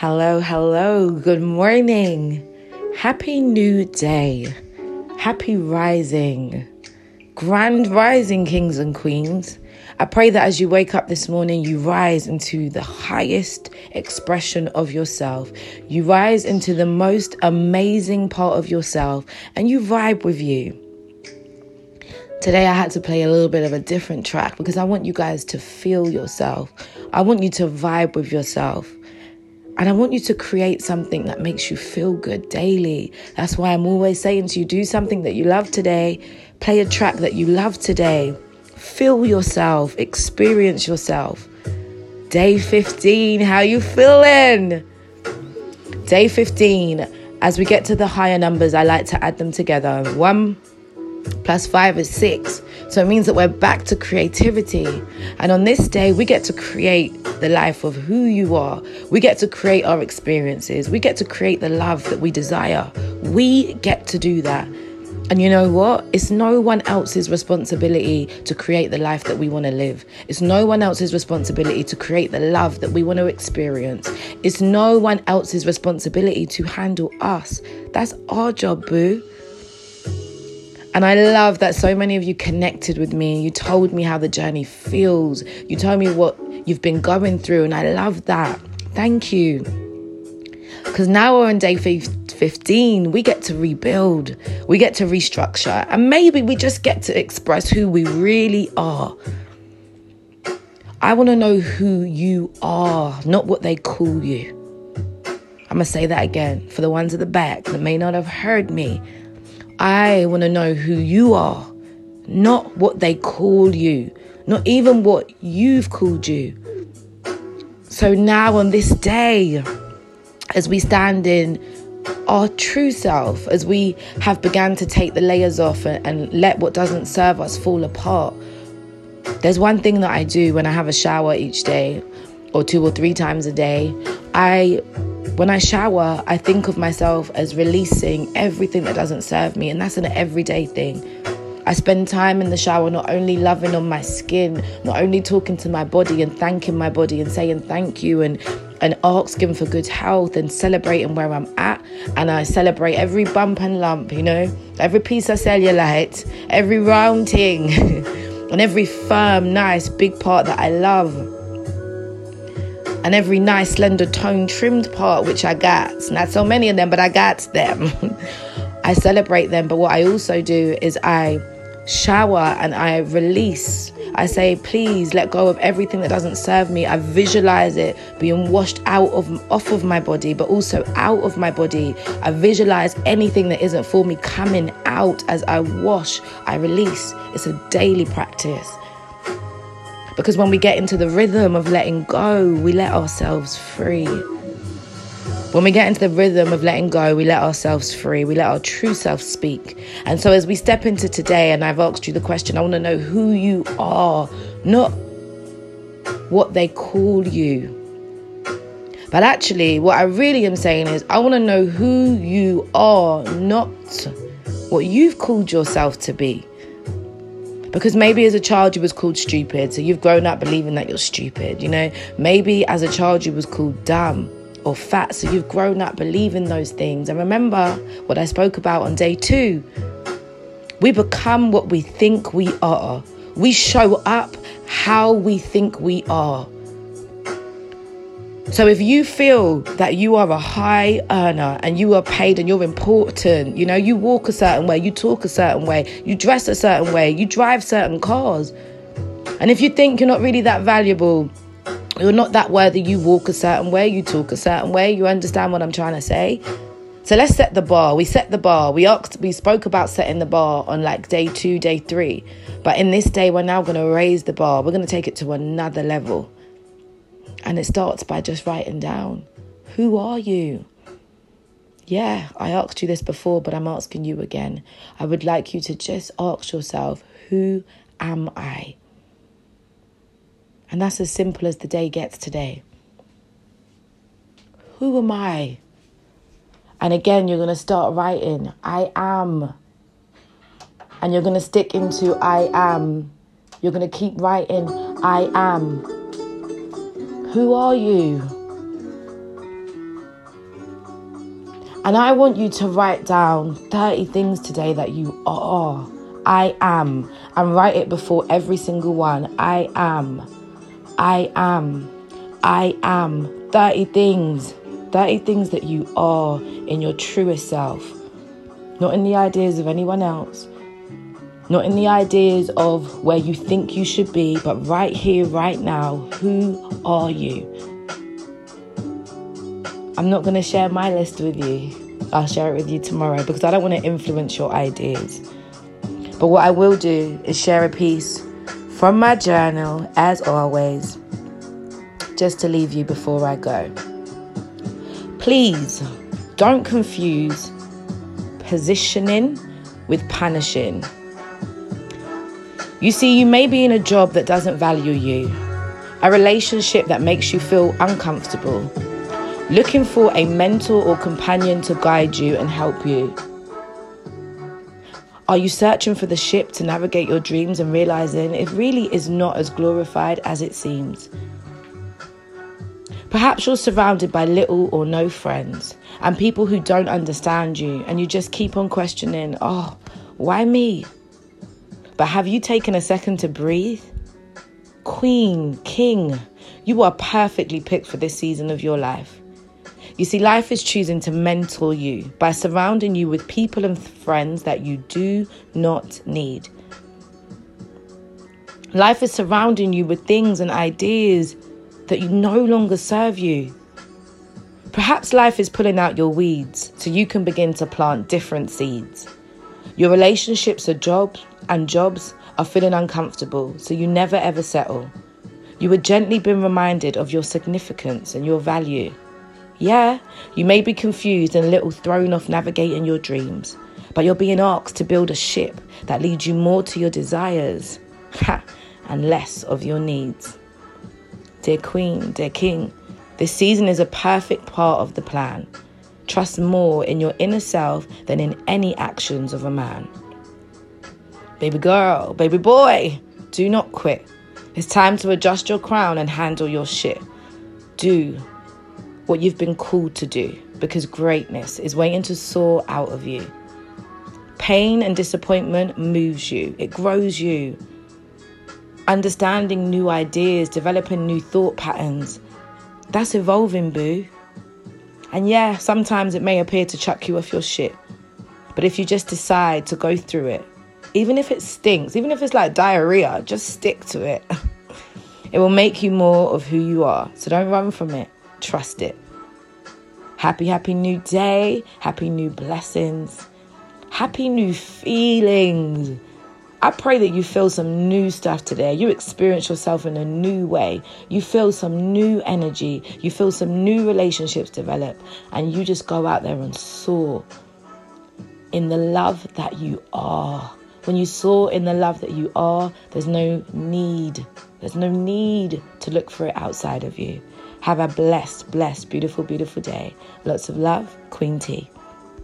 Hello, hello, good morning. Happy new day. Happy rising. Grand rising, kings and queens. I pray that as you wake up this morning, you rise into the highest expression of yourself. You rise into the most amazing part of yourself and you vibe with you. Today, I had to play a little bit of a different track because I want you guys to feel yourself. I want you to vibe with yourself. And I want you to create something that makes you feel good daily. That's why I'm always saying to you do something that you love today, play a track that you love today Feel yourself, experience yourself. Day 15, how you feeling? Day 15, as we get to the higher numbers, I like to add them together. 1 plus 5 is 6. So it means that we're back to creativity. And on this day, we get to create the life of who you are. We get to create our experiences. We get to create the love that we desire. We get to do that. And you know what? It's no one else's responsibility to create the life that we want to live. It's no one else's responsibility to create the love that we want to experience. It's no one else's responsibility to handle us. That's our job, boo. And I love that so many of you connected with me. You told me how the journey feels. You told me what you've been going through. And I love that. Thank you. Because now we're on day 15, we get to rebuild, we get to restructure, and maybe we just get to express who we really are. I want to know who you are, not what they call you. I'm going to say that again for the ones at the back that may not have heard me. I want to know who you are, not what they call you, not even what you've called you. So now on this day, as we stand in our true self, as we have begun to take the layers off and, and, let what doesn't serve us fall apart. There's one thing that I do when I have a shower each day, or two or three times a day. I, when I shower, I think of myself as releasing everything that doesn't serve me, and that's an everyday thing. I spend time in the shower not only loving on my skin, not only talking to my body and thanking my body and saying thank you and and asking for good health and celebrating where I'm at. And I celebrate every bump and lump, you know, every piece of cellulite, every round thing, and every firm, nice, big part that I love. And every nice, slender, tone trimmed part, which I got. Not so many of them, but I got them. I celebrate them. But what I also do is I shower and I release I say, please let go of everything that doesn't serve me. I visualize it being washed out of off of my body, but also out of my body. I visualize anything that isn't for me coming out as I wash, I release. It's a daily practice. Because when we get into the rhythm of letting go, we let ourselves free. When we get into the rhythm of letting go, we let ourselves free. We let our true self speak. And so, as we step into today, and I've asked you the question, I want to know who you are, not what they call you. But actually, what I really am saying is, I want to know who you are, not what you've called yourself to be. Because maybe as a child you was called stupid, so you've grown up believing that you're stupid, you know? Maybe as a child you was called dumb or fat. So you've grown up believing those things. And remember what I spoke about on day two. We become what we think we are. We show up how we think we are. So if you feel that you are a high earner and you are paid and you're important, you know, you walk a certain way, you talk a certain way, you dress a certain way, you drive certain cars. And if you think you're not really that valuable, you're not that worthy. You walk a certain way, you talk a certain way. You understand what I'm trying to say? So let's set the bar. We set the bar. We asked, we spoke about setting the bar on like day two, day three. But in this day, we're now going to raise the bar. We're going to take it to another level. And it starts by just writing down who are you? Yeah, I asked you this before, but I'm asking you again. I would like you to just ask yourself, who am I? And that's as simple as the day gets today. Who am I? And again, you're going to start writing, I am. And you're going to stick into I am. You're going to keep writing, I am. Who are you? And I want you to write down 30 things today that you are. I am. And write it before every single one. I am. I am. I am. 30 things. 30 things that you are in your truest self. Not in the ideas of anyone else. Not in the ideas of where you think you should be, but right here, right now. Who are you? I'm not going to share my list with you. I'll share it with you tomorrow because I don't want to influence your ideas. But what I will do is share a piece from my journal, as always, just to leave you before I go. Please don't confuse positioning with punishing. You see, you may be in a job that doesn't value you, a relationship that makes you feel uncomfortable, looking for a mentor or companion to guide you and help you. Are you searching for the ship to navigate your dreams and realizing it really is not as glorified as it seems? Perhaps you're surrounded by little or no friends and people who don't understand you, and you just keep on questioning, oh, why me? But have you taken a second to breathe? Queen, King, you are perfectly picked for this season of your life. You see, life is choosing to mentor you by surrounding you with people and friends that you do not need. Life is surrounding you with things and ideas that you no longer serve you. Perhaps life is pulling out your weeds so you can begin to plant different seeds. Your relationships are jobs, and jobs are feeling uncomfortable, so you never ever settle. You are gently being reminded of your significance and your value. Yeah, you may be confused and a little thrown off navigating your dreams, but you're being asked to build a ship that leads you more to your desires and less of your needs. Dear Queen, dear King, this season is a perfect part of the plan. Trust more in your inner self than in any actions of a man. Baby girl, baby boy, do not quit. It's time to adjust your crown and handle your shit. Do what you've been called to do because greatness is waiting to soar out of you. Pain and disappointment moves you, it grows you, understanding new ideas, developing new thought patterns. That's evolving, boo. And yeah, sometimes it may appear to chuck you off your shit. But if you just decide to go through it, even if it stinks, even if it's like diarrhea, just stick to it. it will make you more of who you are. So don't run from it. Trust it. Happy, happy new day. Happy new blessings. Happy new feelings. I pray that you feel some new stuff today. You experience yourself in a new way. You feel some new energy. You feel some new relationships develop. And you just go out there and soar in the love that you are. When you soar in the love that you are, there's no need. There's no need to look for it outside of you. Have a blessed, blessed, beautiful, beautiful day. Lots of love, Queen T.